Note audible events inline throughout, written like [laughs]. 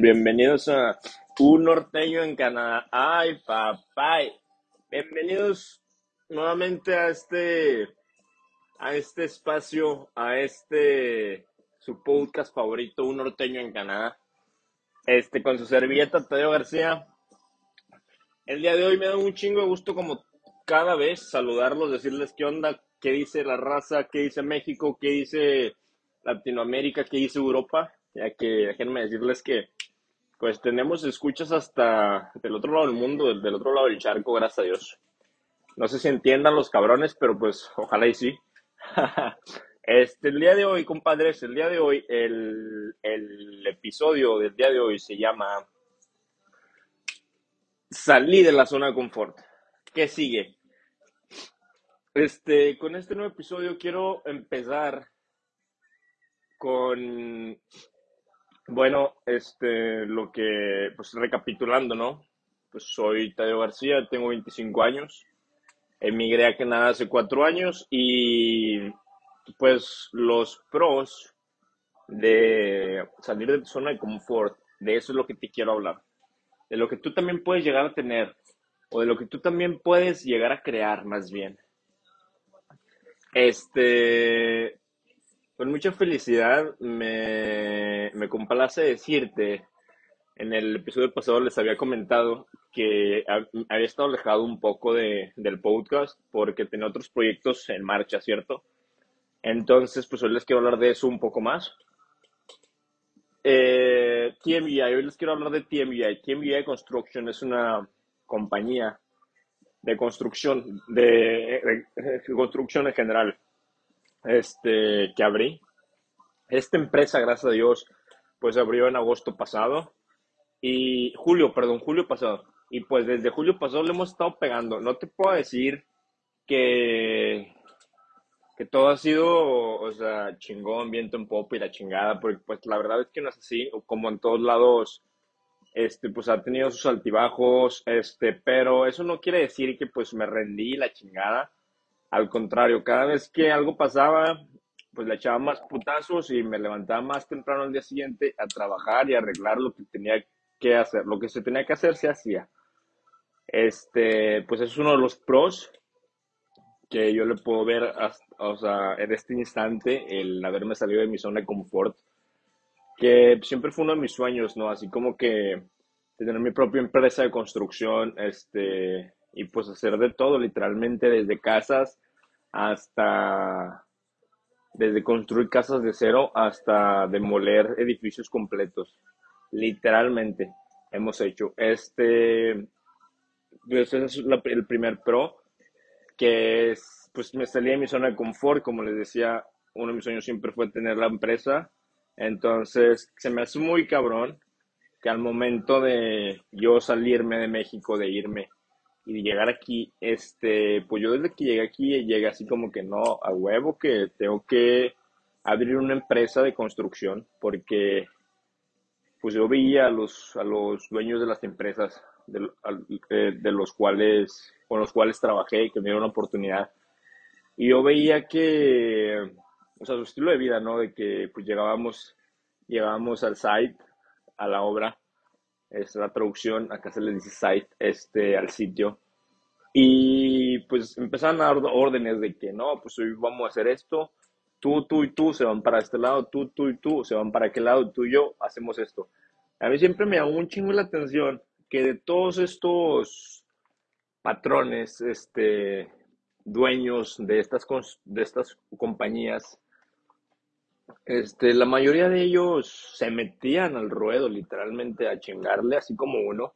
Bienvenidos a Un Norteño en Canadá. Ay, papá. Bienvenidos nuevamente a este, a este espacio, a este, su podcast favorito, Un Norteño en Canadá. Este, con su servilleta, Tadeo García. El día de hoy me da un chingo de gusto como cada vez saludarlos, decirles qué onda, qué dice la raza, qué dice México, qué dice Latinoamérica, qué dice Europa. Ya que déjenme decirles que pues tenemos escuchas hasta del otro lado del mundo, del, otro lado del charco, gracias a Dios. No sé si entiendan los cabrones, pero pues ojalá y sí. [laughs] este, el día de hoy, compadres, el día de hoy, el, el episodio del día de hoy se llama Salí de la zona de confort. ¿Qué sigue? Este, con este nuevo episodio quiero empezar con bueno, este, lo que, pues recapitulando, ¿no? Pues soy Tadeo García, tengo 25 años, emigré a Canadá hace cuatro años y pues los pros de salir de tu zona de confort, de eso es lo que te quiero hablar, de lo que tú también puedes llegar a tener o de lo que tú también puedes llegar a crear más bien. Este, con mucha felicidad me, me complace decirte, en el episodio pasado les había comentado que había estado alejado un poco de, del podcast porque tenía otros proyectos en marcha, ¿cierto? Entonces, pues hoy les quiero hablar de eso un poco más. Eh, TMVI, hoy les quiero hablar de TMVI. TMVI Construction es una compañía de construcción, de construcción en general este, que abrí. Esta empresa, gracias a Dios, pues abrió en agosto pasado y julio, perdón, julio pasado. Y pues desde julio pasado le hemos estado pegando. No te puedo decir que, que todo ha sido, o sea, chingón, viento en pop y la chingada, porque pues la verdad es que no es así, como en todos lados, este, pues ha tenido sus altibajos, este, pero eso no quiere decir que pues me rendí la chingada. Al contrario, cada vez que algo pasaba, pues le echaba más putazos y me levantaba más temprano al día siguiente a trabajar y arreglar lo que tenía que hacer. Lo que se tenía que hacer se hacía. Este, pues es uno de los pros que yo le puedo ver o sea, en este instante, el haberme salido de mi zona de confort, que siempre fue uno de mis sueños, ¿no? Así como que tener mi propia empresa de construcción, este, y pues hacer de todo, literalmente desde casas hasta, desde construir casas de cero hasta demoler edificios completos. Literalmente hemos hecho. Este, pues es el primer pro, que es, pues me salí de mi zona de confort, como les decía, uno de mis sueños siempre fue tener la empresa. Entonces, se me hace muy cabrón que al momento de yo salirme de México, de irme y llegar aquí, este, pues yo desde que llegué aquí llegué así como que no, a huevo que tengo que abrir una empresa de construcción porque pues yo veía a los, a los dueños de las empresas de, eh, de los cuales, con los cuales trabajé, que me dieron una oportunidad. Y yo veía que, o sea, su estilo de vida, ¿no? De que pues llegábamos, llegábamos al site, a la obra, es la traducción, acá se le dice site, este, al sitio. Y pues empezaron a dar órdenes de que no, pues hoy vamos a hacer esto, tú, tú y tú se van para este lado, tú, tú y tú se van para aquel lado, tú y yo hacemos esto. A mí siempre me llamó un chingo la atención que de todos estos patrones, este, dueños de estas, de estas compañías, este, la mayoría de ellos se metían al ruedo literalmente a chingarle, así como uno.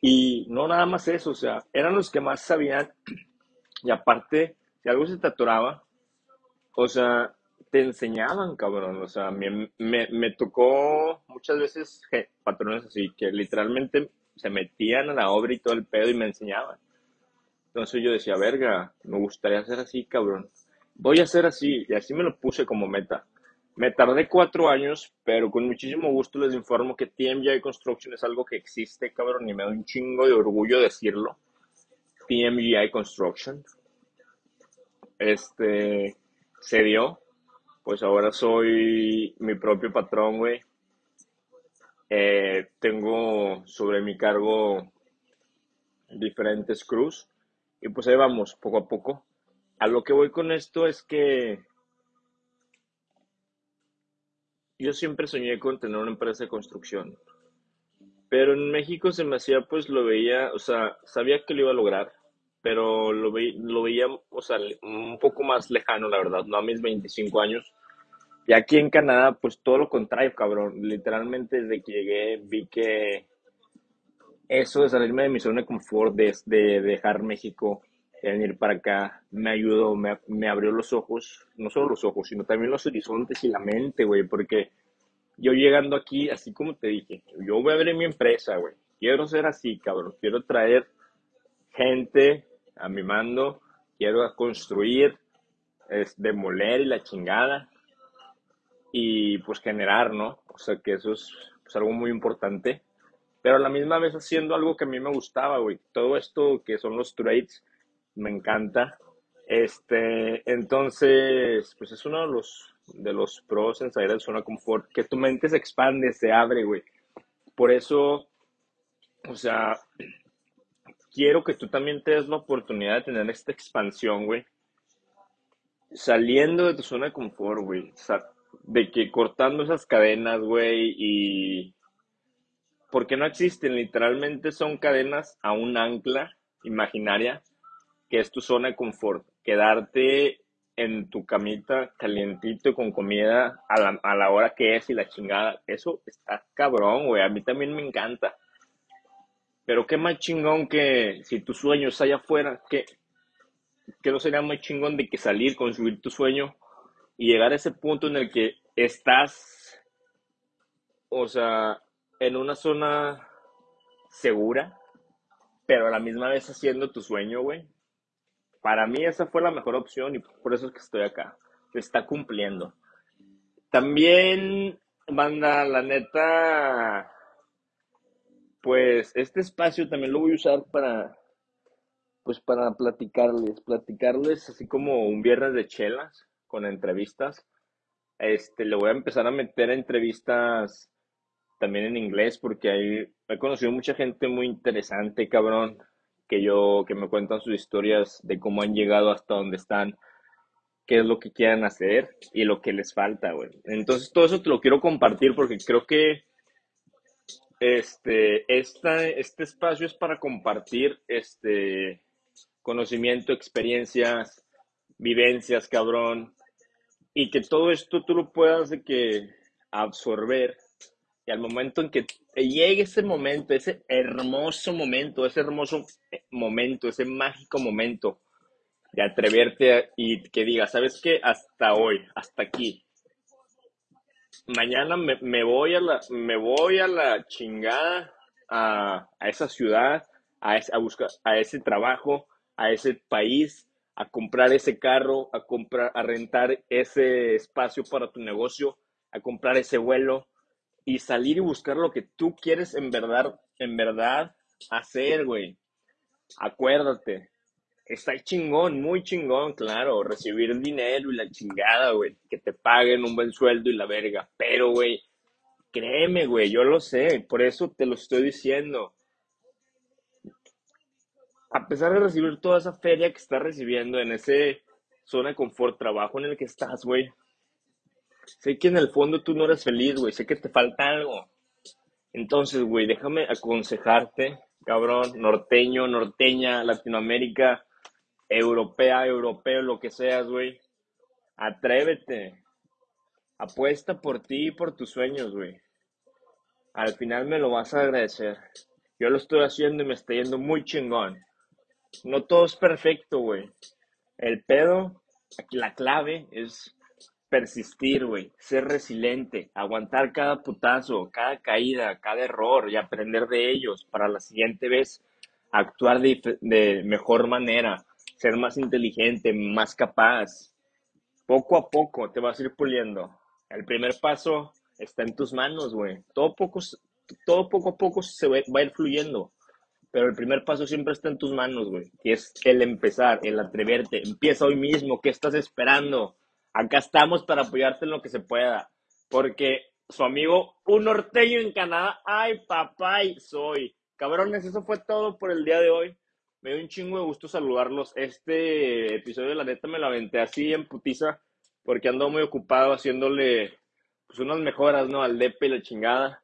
Y no nada más eso, o sea, eran los que más sabían. [clears throat] Y aparte, si algo se te atoraba, o sea, te enseñaban, cabrón. O sea, me, me, tocó muchas veces patrones así, que literalmente se metían a la obra y todo el pedo y me enseñaban. Entonces yo decía, verga, me gustaría hacer así, cabrón. Voy a hacer así, y así me lo puse como meta. Me tardé cuatro años, pero con muchísimo gusto les informo que TMGI Construction es algo que existe, cabrón, y me da un chingo de orgullo decirlo. TMGI Construction. Este, se dio. Pues ahora soy mi propio patrón, güey. Eh, tengo sobre mi cargo diferentes crews y pues ahí vamos, poco a poco. A lo que voy con esto es que yo siempre soñé con tener una empresa de construcción, pero en México se me hacía, pues lo veía, o sea, sabía que lo iba a lograr, pero lo, ve, lo veía, o sea, un poco más lejano, la verdad, no a mis 25 años. Y aquí en Canadá, pues todo lo contrario, cabrón. Literalmente desde que llegué vi que eso de salirme de mi zona de confort, de dejar México, de venir para acá, me ayudó, me, me, abrió los ojos, no solo los ojos, sino también los horizontes y la mente, güey, porque yo llegando aquí, así como te dije, yo voy a abrir mi empresa, güey, quiero ser así, cabrón, quiero traer gente a mi mando, quiero construir, es demoler y la chingada, y pues generar, ¿no? O sea que eso es pues, algo muy importante. Pero a la misma vez haciendo algo que a mí me gustaba, güey. Todo esto que son los trades, me encanta. Este, entonces, pues es uno de los, de los pros en salir de zona confort, que tu mente se expande, se abre, güey. Por eso, o sea, quiero que tú también te des la oportunidad de tener esta expansión, güey. Saliendo de tu zona de confort, güey. O sea, de que cortando esas cadenas, güey, y porque no existen, literalmente son cadenas a un ancla imaginaria que es tu zona de confort. Quedarte en tu camita calientito con comida a la, a la hora que es y la chingada. Eso está cabrón, güey. A mí también me encanta. Pero qué más chingón que si tu sueño es allá afuera, que, que no sería más chingón de que salir, construir tu sueño y llegar a ese punto en el que estás, o sea, en una zona segura, pero a la misma vez haciendo tu sueño, güey. Para mí esa fue la mejor opción y por eso es que estoy acá. Se está cumpliendo. También, banda, la neta, pues este espacio también lo voy a usar para, pues para platicarles, platicarles así como un viernes de chelas con entrevistas. Este, le voy a empezar a meter entrevistas también en inglés, porque ahí he conocido mucha gente muy interesante, cabrón, que yo, que me cuentan sus historias de cómo han llegado hasta donde están, qué es lo que quieren hacer y lo que les falta, güey. Entonces, todo eso te lo quiero compartir porque creo que este, esta, este espacio es para compartir este conocimiento, experiencias, vivencias, cabrón, y que todo esto tú lo puedas de que absorber y al momento en que llegue ese momento, ese hermoso momento, ese hermoso momento, ese mágico momento de atreverte y que digas, ¿sabes qué? Hasta hoy, hasta aquí. Mañana me, voy, a la, me voy a la chingada a, esa ciudad, a, a buscar a ese trabajo, a ese país, a comprar ese carro, a comprar, a rentar ese espacio para tu negocio, a comprar ese vuelo, y salir y buscar lo que tú quieres en verdad, en verdad hacer, güey. Acuérdate. Está chingón, muy chingón, claro, recibir dinero y la chingada, güey. Que te paguen un buen sueldo y la verga. Pero, güey, créeme, güey, yo lo sé, por eso te lo estoy diciendo. A pesar de recibir toda esa feria que estás recibiendo en ese zona de confort, trabajo en el que estás, güey, Sé que en el fondo tú no eres feliz, güey. Sé que te falta algo. Entonces, güey, déjame aconsejarte, cabrón, norteño, norteña, Latinoamérica, europea, europeo, lo que seas, güey. Atrévete. Apuesta por ti y por tus sueños, güey. Al final me lo vas a agradecer. Yo lo estoy haciendo y me está yendo muy chingón. No todo es perfecto, güey. El pedo, la clave es persistir, güey, ser resiliente, aguantar cada putazo, cada caída, cada error y aprender de ellos para la siguiente vez actuar de, mejor manera, ser más inteligente, más capaz. Poco a poco te vas a ir puliendo. El primer paso está en tus manos, güey. Todo poco, todo poco a poco se va, a ir fluyendo. Pero el primer paso siempre está en tus manos, güey. Que es el empezar, el atreverte. Empieza hoy mismo. ¿Qué estás esperando? Acá estamos para apoyarte en lo que se pueda. Porque su amigo, un norteño en Canadá. Ay, papá, soy. Cabrones, eso fue todo por el día de hoy. Me dio un chingo de gusto saludarlos. Este episodio, la neta, me lo aventé así en putiza, porque ando muy ocupado haciéndole pues, unas mejoras, ¿no? Al DP y la chingada.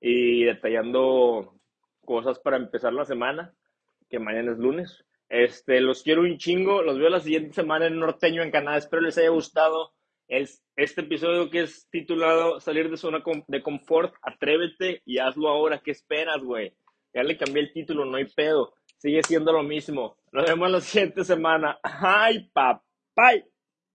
Y detallando cosas para empezar la semana, que mañana es lunes. Este, los quiero un chingo. Los veo la siguiente semana en Norteño en Canadá. Espero les haya gustado este episodio que es titulado Salir de zona de confort. Atrévete y hazlo ahora. ¿Qué esperas, güey? Ya le cambié el título, no hay pedo. Sigue siendo lo mismo. Nos vemos la siguiente semana. ¡Ay, papay!